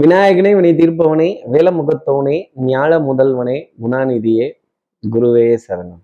விநாயகனே வினை தீர்ப்பவனே வேலமுகத்தவனே ஞாழ முதல்வனே குணாநிதியே குருவே சரணம்.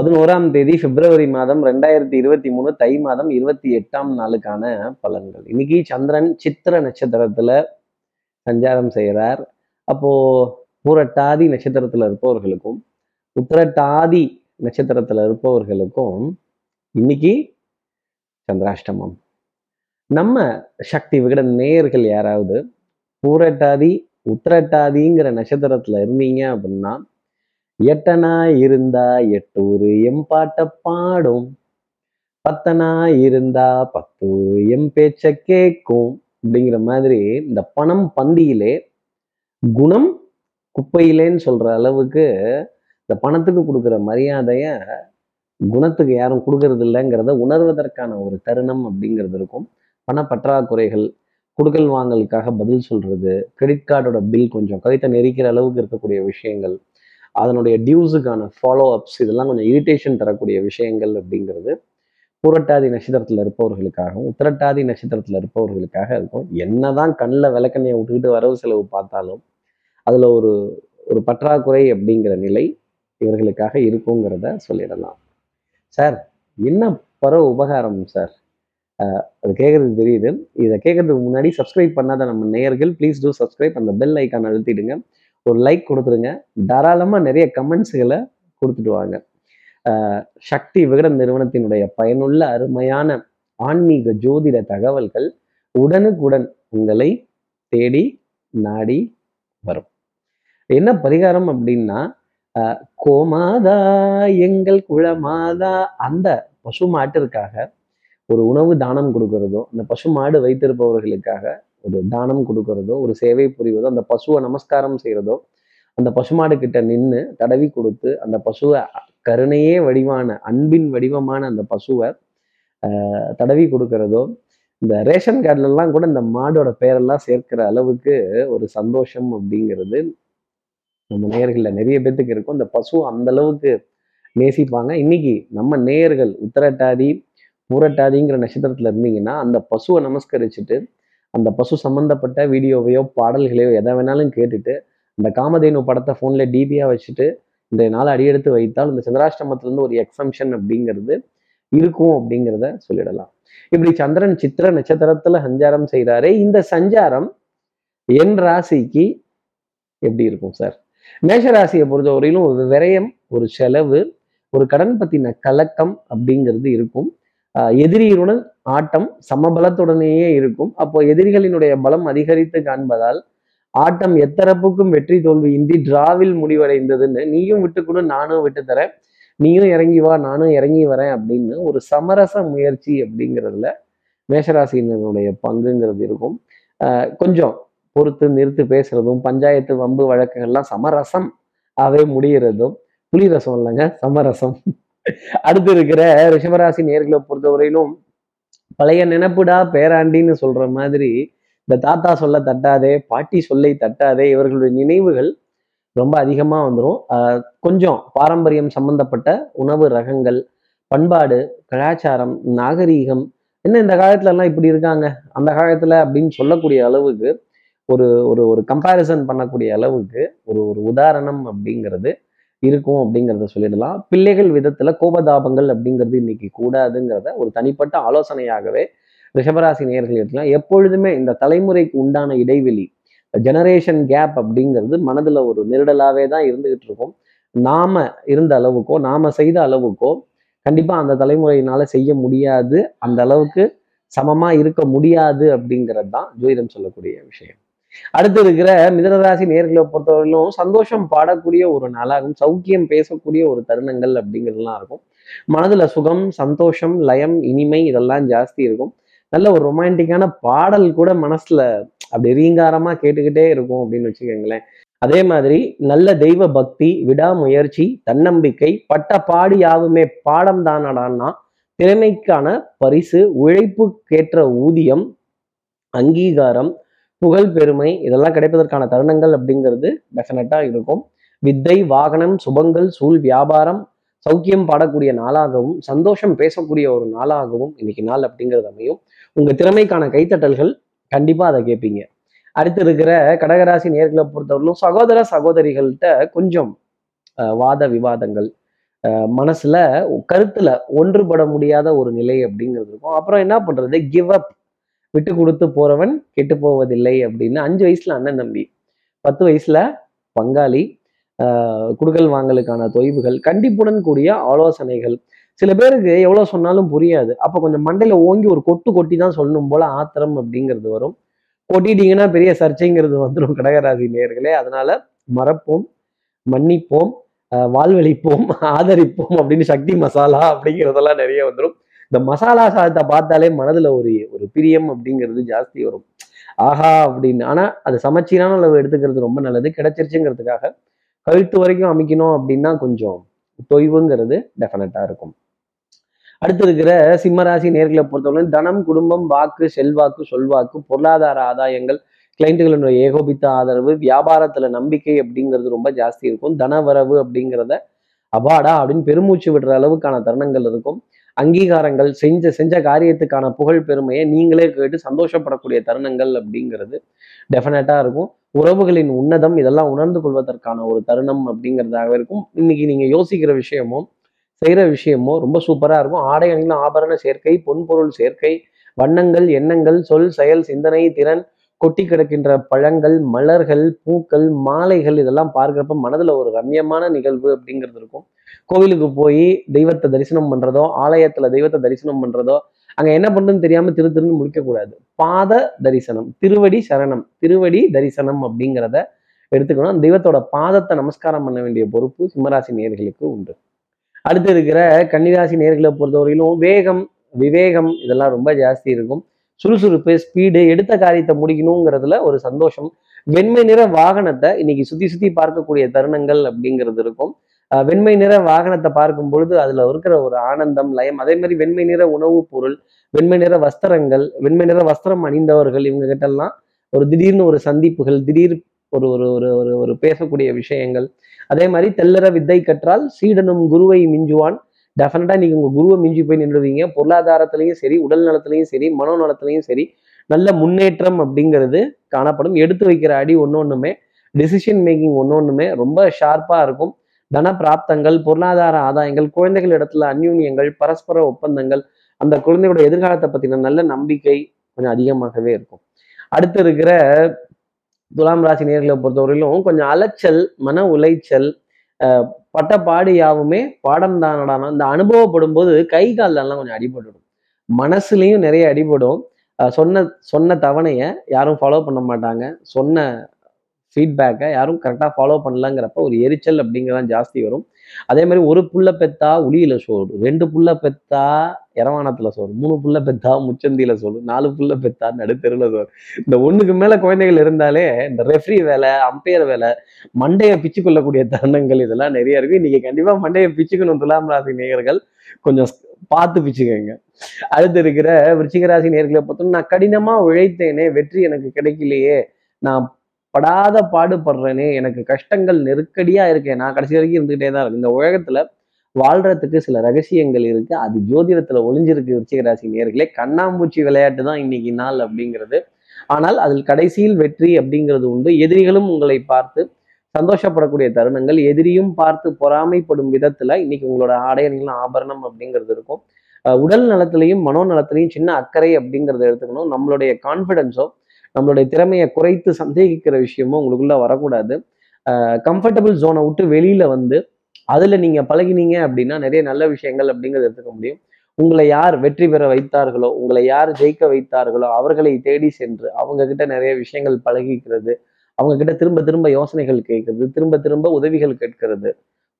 பதினோராம் தேதி பிப்ரவரி மாதம் ரெண்டாயிரத்தி இருபத்தி மூணு தை மாதம் இருபத்தி எட்டாம் நாளுக்கான பலன்கள். இன்னைக்கு சந்திரன் சித்திர நட்சத்திரத்துல சஞ்சாரம் செய்கிறார் அப்போ பூரட்டாதி நட்சத்திரத்துல இருப்பவர்களுக்கும் உத்திரட்டாதி நட்சத்திரத்துல இருப்பவர்களுக்கும் இன்னைக்கு சந்திராஷ்டமம். நம்ம சக்தி விகட நேயர்கள் யாராவது பூரட்டாதி உத்திரட்டாதிங்கிற நட்சத்திரத்துல இருந்தீங்க அப்படின்னா எட்டனா இருந்தா எட்டூரு எம் பாட்ட பாடும். பத்தனா இருந்தா பத்தூரு எம் பேச்ச கேட்கும் அப்படிங்கிற மாதிரி இந்த பணம் பந்தியிலே குணம் குப்பையிலேன்னு சொல்ற அளவுக்கு இந்த பணத்துக்கு கொடுக்குற மரியாதைய குணத்துக்கு யாரும் கொடுக்கறது இல்லைங்கிறத உணர்வதற்கான ஒரு தருணம் அப்படிங்கிறது இருக்கும். பண பற்றாக்குறைகள் கொடுக்கல் வாங்கலுக்காக பதில் சொல்றது கிரெடிட் கார்டோட பில் கொஞ்சம் கழுத்தை நெரிக்கிற அளவுக்கு இருக்கக்கூடிய விஷயங்கள் அதனுடைய டியூஸுக்கான ஃபாலோ அப்ஸ் இதெல்லாம் கொஞ்சம் இரிட்டேஷன் தரக்கூடிய விஷயங்கள் அப்படிங்கிறது புரட்டாதி நட்சத்திரத்தில் இருப்பவர்களுக்காகவும் உத்திரட்டாதி நட்சத்திரத்தில் இருப்பவர்களுக்காக இருக்கும். என்னதான் கண்ணில் விளக்கண்ணையை விட்டுக்கிட்டு வரவு செலவு பார்த்தாலும் அதில் ஒரு ஒரு பற்றாக்குறை அப்படிங்கிற நிலை இவர்களுக்காக இருக்குங்கிறத சொல்லிடலாம். சார் என்ன பர உபகாரம் சார்? அது கேட்குறது தெரியுது. இதை கேட்கறதுக்கு முன்னாடி சப்ஸ்கிரைப் பண்ணாத நம்ம நேயர்கள் ப்ளீஸ் டூ சப்ஸ்கிரைப் அந்த பெல் ஐக்கான் அழுத்திடுங்க. ஒரு லைக் கொடுத்துருங்க தாராளமாக நிறைய கமெண்ட்ஸுகளை கொடுத்துட்டு வாங்க. சக்தி விகடன் நிறுவனத்தினுடைய பயனுள்ள அருமையான ஆன்மீக ஜோதிட தகவல்கள் உடனுக்குடன் உங்களை தேடி நாடி வரும். என்ன பரிகாரம் அப்படின்னா கோமாதா எங்கள் குளமாதா அந்த பசு மாட்டிற்காக ஒரு உணவு தானம் கொடுக்கறதோ அந்த பசு மாடு வைத்திருப்பவர்களுக்காக ஒரு தானம் கொடுக்கறதோ ஒரு சேவை புரிவதோ அந்த பசுவை நமஸ்காரம் செய்கிறதோ அந்த பசுமாடு கிட்ட நின்று தடவி கொடுத்து அந்த பசுவை கருணையே வடிவான அன்பின் வடிவமான அந்த பசுவை தடவி கொடுக்கறதோ இந்த ரேஷன் கார்டுலலாம் கூட இந்த மாடோட பேரெல்லாம் சேர்க்கிற அளவுக்கு ஒரு சந்தோஷம் அப்படிங்கிறது நம்ம நேயர்களில் நிறைய பேத்துக்கு இருக்கும். அந்த பசு அந்த அளவுக்கு நேசிப்பாங்க. இன்னைக்கு நம்ம நேயர்கள் உத்தரட்டாதி பூரட்டாதிங்கிற நட்சத்திரத்துல இருந்தீங்கன்னா அந்த பசுவை நமஸ்கரிச்சுட்டு அந்த பசு சம்பந்தப்பட்ட வீடியோவையோ பாடல்களையோ எதை வேணாலும் கேட்டுட்டு அந்த காமதேனு படத்தை ஃபோன்ல டிபியா வச்சுட்டு இந்த நாள் அடியெடுத்து வைத்தால் இந்த சந்திராஷ்டமத்திலிருந்து ஒரு எக்ஸம்ஷன் அப்படிங்கிறது இருக்கும் அப்படிங்கிறத சொல்லிடலாம். இப்படி சந்திரன் சித்திர நட்சத்திரத்துல சஞ்சாரம் செய்கிறாரே இந்த சஞ்சாரம் என் ராசிக்கு எப்படி இருக்கும் சார்? மேஷராசியை பொறுத்தவரையிலும் ஒரு விரயம் ஒரு செலவு ஒரு கடன் பத்தின கலக்கம் அப்படிங்கிறது இருக்கும். எதிரியுடன் ஆட்டம் சமபலத்துடனேயே இருக்கும். அப்போ எதிரிகளினுடைய பலம் அதிகரித்து காண்பதால் ஆட்டம் எத்தரப்புக்கும் வெற்றி தோல்வி இன்றி டிராவில் முடிவடைந்ததுன்னு நீயும் விட்டு நானும் விட்டு தரேன் நீயும் இறங்கி வா நானும் இறங்கி வரேன் அப்படின்னு ஒரு சமரச முயற்சி அப்படிங்கிறதுல மேஷராசியினருடைய பங்குங்கிறது இருக்கும். கொஞ்சம் பொறுத்து நிறுத்து பேசுறதும் பஞ்சாயத்து வம்பு வழக்குகள்லாம் சமரசம் ஆவே முடிகிறதும் புலி ரசம் இல்லைங்க சமரசம். அடுத்து இருக்கிற ரிஷபராசி நேர்களை பொறுத்தவரையிலும் பழைய நினப்புடா பேராண்டின்னு சொல்ற மாதிரி இந்த தாத்தா சொல்ல தட்டாதே பாட்டி சொல்லை தட்டாதே இவர்களுடைய நினைவுகள் ரொம்ப அதிகமாக வந்துடும் கொஞ்சம் பாரம்பரியம் சம்பந்தப்பட்ட உணவு ரகங்கள் பண்பாடு கலாச்சாரம் நாகரீகம் என்ன இந்த காலத்துல எல்லாம் இப்படி இருக்காங்க? அந்த காலத்துல அப்படின்னு சொல்லக்கூடிய அளவுக்கு ஒரு ஒரு ஒரு கம்பேரிசன் பண்ணக்கூடிய அளவுக்கு ஒரு ஒரு உதாரணம் அப்படிங்கிறது இருக்கும் அப்படிங்கிறத சொல்லிடலாம். பிள்ளைகள் விதத்துல கோபதாபங்கள் அப்படிங்கிறது இன்னைக்கு கூடாதுங்கிறத ஒரு தனிப்பட்ட ஆலோசனையாகவே ரிஷபராசி நேர்கள் எடுத்துக்கலாம். எப்பொழுதுமே இந்த தலைமுறைக்கு உண்டான இடைவெளி ஜெனரேஷன் கேப் அப்படிங்கிறது மனதுல ஒரு நெருடலாவே தான் இருந்துகிட்டு இருக்கும். நாம இருந்த அளவுக்கோ நாம செய்த அளவுக்கோ கண்டிப்பா அந்த தலைமுறையினால செய்ய முடியாது. அந்த அளவுக்கு சமமா இருக்க முடியாது அப்படிங்கிறது தான் ஜோதிடம் சொல்லக்கூடிய விஷயம். அடுத்து இருக்கிற மிதனராசி நேர்களை பொறுத்தவரையிலும் சந்தோஷம் பாடக்கூடிய ஒரு நாளாகும் சௌக்கியம் பேசக்கூடிய ஒரு தருணங்கள் அப்படிங்கிறதுலாம் இருக்கும். மனதுல சுகம் சந்தோஷம் லயம் இனிமை இதெல்லாம் ஜாஸ்தி இருக்கும். நல்ல ஒரு ரொமான்டிக்கான பாடல் கூட மனசுல அப்படி ரீங்காரமா கேட்டுக்கிட்டே இருக்கும் அப்படின்னு வச்சுக்கோங்களேன். அதே மாதிரி நல்ல தெய்வ பக்தி விடாமுயற்சி தன்னம்பிக்கை பட்ட பாடி யாவுமே பாடம் தானடான்னா திறமைக்கான பரிசு உழைப்புக்கேற்ற ஊதியம் அங்கீகாரம் புகழ் பெருமை இதெல்லாம் கிடைப்பதற்கான தருணங்கள் அப்படிங்கிறது டெஃபினட்டாக இருக்கும். வித்தை வாகனம் சுபங்கள் சூழ் வியாபாரம் சௌக்கியம் பாடக்கூடிய நாளாகவும் சந்தோஷம் பேசக்கூடிய ஒரு நாளாகவும் இன்னைக்கு நாள் அப்படிங்கிறது அமையும். உங்க திறமைக்கான கைத்தட்டல்கள் கண்டிப்பா அதை கேட்பீங்க. அடுத்து இருக்கிற கடகராசி நேர்களை பொறுத்தவரையிலும் சகோதர சகோதரிகள்கிட்ட கொஞ்சம் வாத விவாதங்கள். அஹ், மனசுல கருத்துல ஒன்றுபட முடியாத ஒரு நிலை அப்படிங்கிறது இருக்கும். அப்புறம் என்ன பண்றது? கிவ் அப் விட்டு கொடுத்து போறவன் கெட்டு போவதில்லை அப்படின்னு அஞ்சு வயசுல அண்ணன் தம்பி பத்து வயசுல பங்காளி ஆஹ் குடுக்கல் வாங்கலுக்கான தொய்வுகள் கண்டிப்புடன் கூடிய ஆலோசனைகள். சில பேருக்கு எவ்வளவு சொன்னாலும் புரியாது. அப்ப கொஞ்சம் மண்டையில ஓங்கி ஒரு கொட்டு கொட்டி தான் சொல்லணும் போல ஆத்திரம் அப்படிங்கிறது வரும். கொட்டிட்டீங்கன்னா பெரிய சர்ச்சைங்கிறது வந்துடும் கடகராசி நேர்களே அதனால மறப்போம் மன்னிப்போம் வாழ்வழிப்போம் ஆதரிப்போம் அப்படின்னு சக்தி மசாலா அப்படிங்கிறதெல்லாம் நிறைய வந்துடும் இந்த மசாலா சாதத்தை பார்த்தாலே மனதுல ஒரு ஒரு பிரியம் அப்படிங்கிறது ஜாஸ்தி வரும். ஆஹா அப்படின்னு. ஆனால் அது சமச்சீரான அளவு எடுத்துக்கிறது ரொம்ப நல்லது. கிடைச்சிருச்சுங்கிறதுக்காக கழுத்து வரைக்கும் அமைக்கணும் அப்படின்னா கொஞ்சம் தொய்வுங்கிறது டெஃபினட்டாக இருக்கும். அடுத்து இருக்கிற சிம்மராசி நேர்களை பொறுத்தவரை தனம் குடும்பம் வாக்கு செல்வாக்கு சொல்வாக்கு பொருளாதார ஆதாயங்கள் கிளைண்ட்டுகளினுடைய ஏகோபித்த ஆதரவு வியாபாரத்துல நம்பிக்கை அப்படிங்கிறது ரொம்ப ஜாஸ்தி இருக்கும். தனவரவு அப்படிங்கிறத அபாடா அப்படின்னு பெருமூச்சு விடுற அளவுக்கான தருணங்கள் இருக்கும். அங்கீகாரங்கள் செஞ்ச செஞ்ச காரியத்துக்கான புகழ் பெருமையை நீங்களே கேட்டு சந்தோஷப்படக்கூடிய தருணங்கள் அப்படிங்கிறது டெஃபினட்டாக இருக்கும். உறவுகளின் உன்னதம் இதெல்லாம் உணர்ந்து கொள்வதற்கான ஒரு தருணம் அப்படிங்கிறதாக இருக்கும். இன்னைக்கு நீங்கள் யோசிக்கிற விஷயமோ செய்கிற விஷயமோ ரொம்ப சூப்பராக இருக்கும். ஆடை அணிகள் ஆபரண சேர்க்கை பொன்பொருள் சேர்க்கை வண்ணங்கள் எண்ணங்கள் சொல் செயல் சிந்தனை திறன் கொட்டி கிடக்கின்ற பழங்கள் மலர்கள் பூக்கள் மாலைகள் இதெல்லாம் பார்க்குறப்ப மனதுல ஒரு ரம்யமான நிகழ்வு அப்படிங்கிறது இருக்கும். கோவிலுக்கு போய் தெய்வத்தை தரிசனம் பண்றதோ ஆலயத்துல தெய்வத்தை தரிசனம் பண்றதோ அங்க என்ன பண்ணுன்னு தெரியாம திரு திருன்னு முடிக்கக்கூடாது பாத தரிசனம் திருவடி சரணம் திருவடி தரிசனம் அப்படிங்கிறத எடுத்துக்கணும். தெய்வத்தோட பாதத்தை நமஸ்காரம் பண்ண வேண்டிய பொறுப்பு சிம்மராசி நேர்களுக்கு உண்டு. அடுத்து இருக்கிற கன்னிராசி நேர்களை பொறுத்தவரையிலும் வேகம் விவேகம் இதெல்லாம் ரொம்ப ஜாஸ்தி இருக்கும். சுறுசுறுப்பு ஸ்பீடு எடுத்த காரியத்தை முடிக்கணுங்கிறதுல ஒரு சந்தோஷம். வெண்மை நிற வாகனத்தை இன்னைக்கு சுத்தி சுத்தி பார்க்கக்கூடிய தருணங்கள் அப்படிங்கிறது இருக்கும். வெண்மை நிற வாகனத்தை பார்க்கும் பொழுது அதுல இருக்கிற ஒரு ஆனந்தம் லயம் அதே மாதிரி வெண்மை நிற உணவுப் பொருள் வெண்மை நிற வஸ்திரங்கள் வெண்மை நிற வஸ்திரம் அணிந்தவர்கள் இவங்க கிட்ட எல்லாம் ஒரு திடீர்னு ஒரு சந்திப்புகள் திடீர் ஒரு ஒரு ஒரு ஒரு ஒரு பேசக்கூடிய விஷயங்கள். அதே மாதிரி தெல்லற வித்தை கற்றால் சீடனும் குருவை மிஞ்சுவான். டெஃபினட்டாக நீங்கள் உங்கள் குருவை மிஞ்சி போய் நின்றுவீங்க. பொருளாதாரத்திலையும் சரி உடல் நலத்திலையும் சரி மனோ நலத்துலையும் சரி நல்ல முன்னேற்றம் அப்படிங்கிறது காணப்படும். எடுத்து வைக்கிற அடி ஒன்று ஒன்றுமே டிசிஷன் மேக்கிங் ஒன்று ஒன்றுமே ரொம்ப ஷார்ப்பாக இருக்கும். தன பிராப்தங்கள் பொருளாதார ஆதாயங்கள் குழந்தைகள் இடத்துல அந்யூன்யங்கள் பரஸ்பர ஒப்பந்தங்கள் அந்த குழந்தையோட எதிர்காலத்தை பற்றின நல்ல நம்பிக்கை கொஞ்சம் அதிகமாகவே இருக்கும். அடுத்து இருக்கிற துலாம் ராசி நேர்களை பொறுத்தவரையிலும் கொஞ்சம் அலைச்சல் மன உளைச்சல் பட்ட பாடு யாவுமே பாடம் தானடானா இந்த அனுபவப்படும் போது கை காலெல்லாம் கொஞ்சம் அடிபட்டுடும். மனசுலையும் நிறைய அடிபடும். சொன்ன சொன்ன தவணையை யாரும் ஃபாலோ பண்ண மாட்டாங்க. சொன்ன ஃபீட்பேக்கை யாரும் கரெக்டாக ஃபாலோ பண்ணலங்கிறப்ப ஒரு எரிச்சல் அப்படிங்கிறதான் ஜாஸ்தி வரும். அதே மாதிரி ஒரு புள்ள பெத்தா உளியில சோறு ரெண்டு புள்ள பெத்தா இரவானத்துல சோறு மூணு புள்ள பெத்தா முச்சந்தியில சோறு நாலு புள்ள பெத்தா நடுத்தெருவில் சோறு. இந்த ஒண்ணுக்கு மேல குழந்தைகள் இருந்தாலே இந்த ரெஃப்ரி வேலை அம்பையர் வேலை மண்டையை பிச்சு கொள்ளக்கூடிய தருணங்கள் இதெல்லாம் நிறைய இருக்கு இன்னைக்கு கண்டிப்பா மண்டையை பிச்சுக்கணும் துலாம் ராசி நேயர்கள். கொஞ்சம் பார்த்து பிச்சுக்கோங்க. அடுத்து இருக்கிற விருச்சிக ராசி நேர்களை பொறுத்தவரை நான் கடினமா உழைத்தேனே வெற்றி எனக்கு கிடைக்கலையே நான் படாத பாடுபடுறேனே எனக்கு கஷ்டங்கள் நெருக்கடியா இருக்கேன் நான் கடைசி வரைக்கும் இருந்துகிட்டே தான் இருக்கு. இந்த உலகத்துல வாழ்றதுக்கு சில ரகசியங்கள் இருக்கு. அது ஜோதிடத்துல ஒளிஞ்சிருக்கு விருச்சிகராசி நேர்களே. கண்ணாம்பூச்சி விளையாட்டு தான் இன்னைக்கு நாள் அப்படிங்கிறது. ஆனால் அதில் கடைசியில் வெற்றி அப்படிங்கிறது உண்டு. எதிரிகளும் உங்களை பார்த்து சந்தோஷப்படக்கூடிய தருணங்கள். எதிரியும் பார்த்து பொறாமைப்படும் விதத்துல இன்னைக்கு உங்களோட ஆடையணிகளும் ஆபரணம் அப்படிங்கிறது இருக்கும். உடல் நலத்திலையும் மனோ நலத்திலையும் சின்ன அக்கறை அப்படிங்கிறத எடுத்துக்கணும். நம்மளுடைய கான்ஃபிடென்ஸோ நம்மளுடைய திறமையை குறைத்து சந்தேகிக்கிற விஷயமும் உங்களுக்குள்ள வரக்கூடாது. கம்ஃபர்டபுள் ஜோனை விட்டு வெளியில வந்து அதுல நீங்க பழகினீங்க அப்படின்னா நிறைய நல்ல விஷயங்கள் அப்படிங்கிறத எடுத்துக்க முடியும். உங்களை யார் வெற்றி பெற வைத்தார்களோ உங்களை யார் ஜெயிக்க வைத்தார்களோ அவர்களை தேடி சென்று அவங்க கிட்ட நிறைய விஷயங்கள் பழகிக்கிறது. அவங்க கிட்ட திரும்ப திரும்ப யோசனைகள் கேட்கறது திரும்ப திரும்ப உதவிகள் கேட்கறது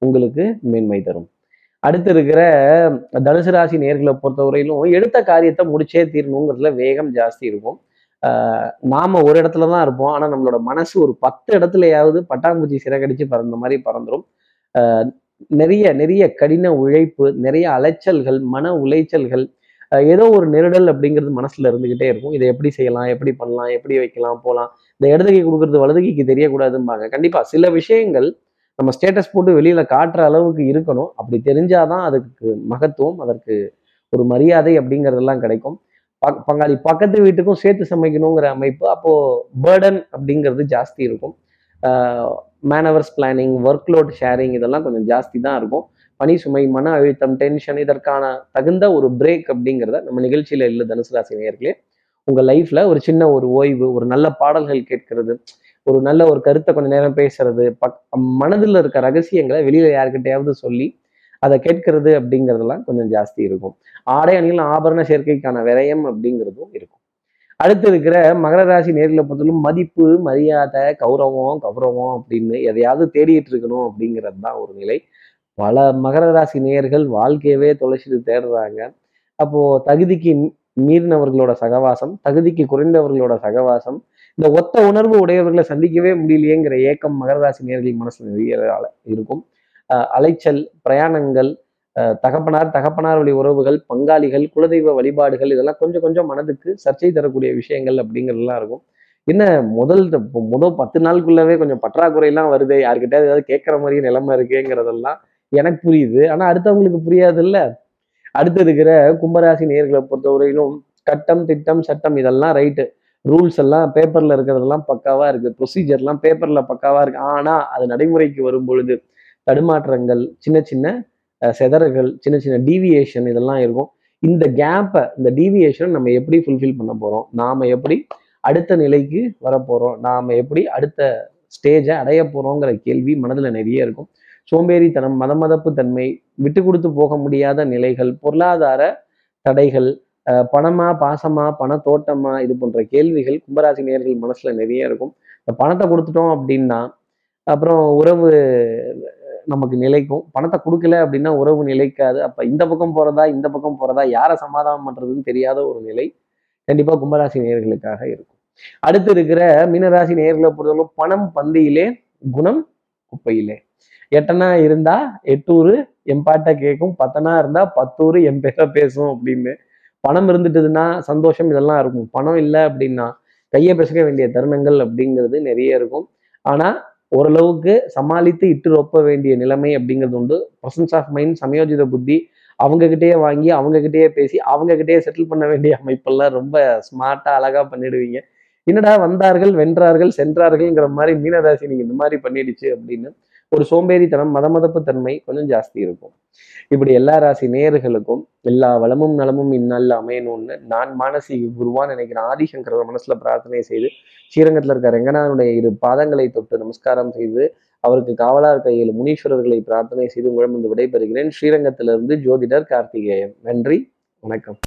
உங்களுக்கு மேன்மை தரும். அடுத்து இருக்கிற தனுசு ராசி நேர்களை பொறுத்தவரையிலும் எடுத்த காரியத்தை முடிச்சே தீரணுங்கிறதுல வேகம் ஜாஸ்தி இருக்கும். நாம ஒரு இடத்துல தான் இருப்போம். ஆனால் நம்மளோட மனசு ஒரு பத்து இடத்துலையாவது பட்டாம்பூச்சி சிறகடிச்சு பறந்த மாதிரி பறந்துடும் நிறைய நிறைய கடின உழைப்பு நிறைய அலைச்சல்கள் மன உளைச்சல்கள் ஏதோ ஒரு நெருடல் அப்படிங்கிறது மனசுல இருந்துகிட்டே இருக்கும். இதை எப்படி செய்யலாம்? எப்படி பண்ணலாம்? எப்படி வைக்கலாம்? போகலாம் இந்த இடதுகை கொடுக்கறது வலதுகைக்கு தெரியக்கூடாதும்பாங்க. கண்டிப்பா சில விஷயங்கள் நம்ம ஸ்டேட்டஸ் போட்டு வெளியில காட்டுற அளவுக்கு இருக்கணும். அப்படி தெரிஞ்சாதான் அதுக்கு மகத்துவம் அதற்கு ஒரு மரியாதை அப்படிங்கிறதெல்லாம் கிடைக்கும். பங்காளி பக்கத்து வீட்டுக்கும் சேர்த்து சமைக்கணுங்கிற அமைப்பு அப்போ பேர்டன் அப்படிங்கிறது ஜாஸ்தி இருக்கும். Manoeuvres planning work load sharing இதெல்லாம் கொஞ்சம் ஜாஸ்தி தான் இருக்கும். பணி சுமை மன அழுத்தம் டென்ஷன் இதற்கான தகுந்த ஒரு பிரேக் அப்படிங்கிறத நம்ம நிகழ்ச்சியில் இல்லை தனுசு ராசி நேர்களே உங்கள் லைஃப்பில் ஒரு சின்ன ஒரு ஓய்வு ஒரு நல்ல பாடல்கள் கேட்கறது ஒரு நல்ல ஒரு கருத்தை கொஞ்சம் நேரம் பேசுறது பக் மனதில் இருக்க ரகசியங்களை வெளியில் யாருக்கிட்டையாவது சொல்லி அதை கேட்கறது அப்படிங்கிறதெல்லாம் கொஞ்சம் ஜாஸ்தி இருக்கும். ஆடை அணியில் ஆபரண சேர்க்கைக்கான விரயம் அப்படிங்கிறதும் இருக்கும். அடுத்து இருக்கிற மகர ராசி நேரில் பொறுத்தவரைக்கும் மதிப்பு மரியாதை கௌரவம் கௌரவம் அப்படின்னு எதையாவது தேடிட்டு இருக்கணும் அப்படிங்கிறது தான் ஒரு நிலை. பல மகர ராசி நேயர்கள் வாழ்க்கையவே தொலைச்சிட்டு தேடுறாங்க. அப்போ தகுதிக்கு மீறினவர்களோட சகவாசம் தகுதிக்கு குறைந்தவர்களோட சகவாசம் இந்த ஒத்த உணர்வு உடையவர்களை சந்திக்கவே முடியலையேங்கிற ஏக்கம் மகர ராசி நேர்களின் மனசுல நிறைய இருக்கும். அலைச்சல் பிரயாணங்கள் தகப்பனார் தகப்பனார் வழி உறவுகள் பங்காளிகள் குலதெய்வ வழிபாடுகள் இதெல்லாம் கொஞ்சம் கொஞ்சம் மனதுக்கு சர்ச்சை தரக்கூடிய விஷயங்கள் அப்படிங்கிறதுலாம் இருக்கும். என்ன முதல் த- முதல் பத்து நாளுக்குள்ளவே கொஞ்சம் பற்றாக்குறையெல்லாம் வருது யாருக்கிட்ட ஏதாவது கேட்குற மாதிரி நிலைமை இருக்குங்கிறதெல்லாம் எனக்கு புரியுது. ஆனால் அடுத்தவங்களுக்கு புரியாது இல்லை அடுத்து இருக்கிற கும்பராசி நேர்களை பொறுத்தவரையிலும் கட்டம் திட்டம் சட்டம் இதெல்லாம் ரைட்டு. ரூல்ஸ் எல்லாம் பேப்பர்ல இருக்கிறதெல்லாம் பக்காவாக இருக்குது ப்ரொசீஜர்லாம் பேப்பரில் பக்காவாக இருக்குது ஆனால் அது நடைமுறைக்கு வரும் பொழுது தடுமாற்றங்கள் சின்ன சின்ன செதறுகள் சின்ன சின்ன டீவியேஷன் இதெல்லாம் இருக்கும். இந்த கேப்பை இந்த டீவியேஷனை நம்ம எப்படி ஃபுல்ஃபில் பண்ண போகிறோம் நாம் எப்படி அடுத்த நிலைக்கு வரப்போகிறோம் நாம் எப்படி அடுத்த ஸ்டேஜை அடைய போகிறோங்கிற கேள்வி மனதில் நிறைய இருக்கும். சோம்பேறித்தனம் மதமதப்பு தன்மை விட்டு கொடுத்து போக முடியாத நிலைகள் பொருளாதார தடைகள் பணமா பாசமா பணத்தோட்டமா இது போன்ற கேள்விகள் கும்பராசி நேர்கள் மனசுல நிறைய இருக்கும். இந்த பணத்தை கொடுத்துட்டோம் அப்படின்னா அப்புறம் உறவு நமக்கு நிலைக்கும். பணத்தை கொடுக்கல அப்படின்னா உறவு நிலைக்காது. அப்போ இந்த பக்கம் போறதா இந்த பக்கம் போறதா யாரை சமாதானம் பண்ணுறதுன்னு தெரியாத ஒரு நிலை கண்டிப்பாக கும்பராசி நேயர்களுக்காக இருக்கும். அடுத்து இருக்கிற மீனராசி நேர்களை பொறுத்தவரை பணம் பந்தியிலே குணம் குப்பையிலே. எட்டனா இருந்தா எட்டூறு எம்பாட்ட கேட்கும் பத்தனா இருந்தா பத்தூரு என் பேரை பேசும் அப்படின்னு. பணம் இருந்துட்டுதுன்னா சந்தோஷம் இதெல்லாம் இருக்கும். பணம் இல்லை அப்படின்னா கையை பிசக்க வேண்டிய தருணங்கள் அப்படிங்கிறது நிறைய இருக்கும். ஆனால் ஓரளவுக்கு சமாளித்து இட்டு ரொப்ப வேண்டிய நிலைமை அப்படிங்கிறது உண்டு. ப்ரசன்ஸ் ஆஃப் மைண்ட் சமயோஜித புத்தி அவங்கக்கிட்டேயே வாங்கி அவங்கக்கிட்டேயே பேசி அவங்கக்கிட்டேயே செட்டில் பண்ண வேண்டிய அமைப்பெல்லாம் ரொம்ப ஸ்மார்ட்டா அழகா பண்ணிடுவீங்க. என்னடா வந்தார்கள் வென்றார்கள் சென்றார்கள்ங்கிற மாதிரி மீனராசி நீங்க இந்த மாதிரி பண்ணிடுச்சு அப்படின்னு ஒரு சோம்பேறித்தனம் மதமதப்பு தன்மை கொஞ்சம் ஜாஸ்தி இருக்கும். இப்படி எல்லா ராசி நேயர்களுக்கும் எல்லா வளமும் நலமும் இந்நாளில் அமையணும்னு நான் மானசீக குருவான் நினைக்கிறேன். ஆதிசங்கர மனசுல பிரார்த்தனை செய்து ஸ்ரீரங்கத்தில் இருக்கிற ரெங்கநாதனுடைய இரு பாதங்களை தொட்டு நமஸ்காரம் செய்து அவருக்கு காவலார் கையில் முனீஸ்வரர்களை பிரார்த்தனை செய்து உங்களிடம் விடைபெறுகிறேன். ஸ்ரீரங்கத்திலிருந்து ஜோதிடர் கார்த்திகேயன். நன்றி வணக்கம்.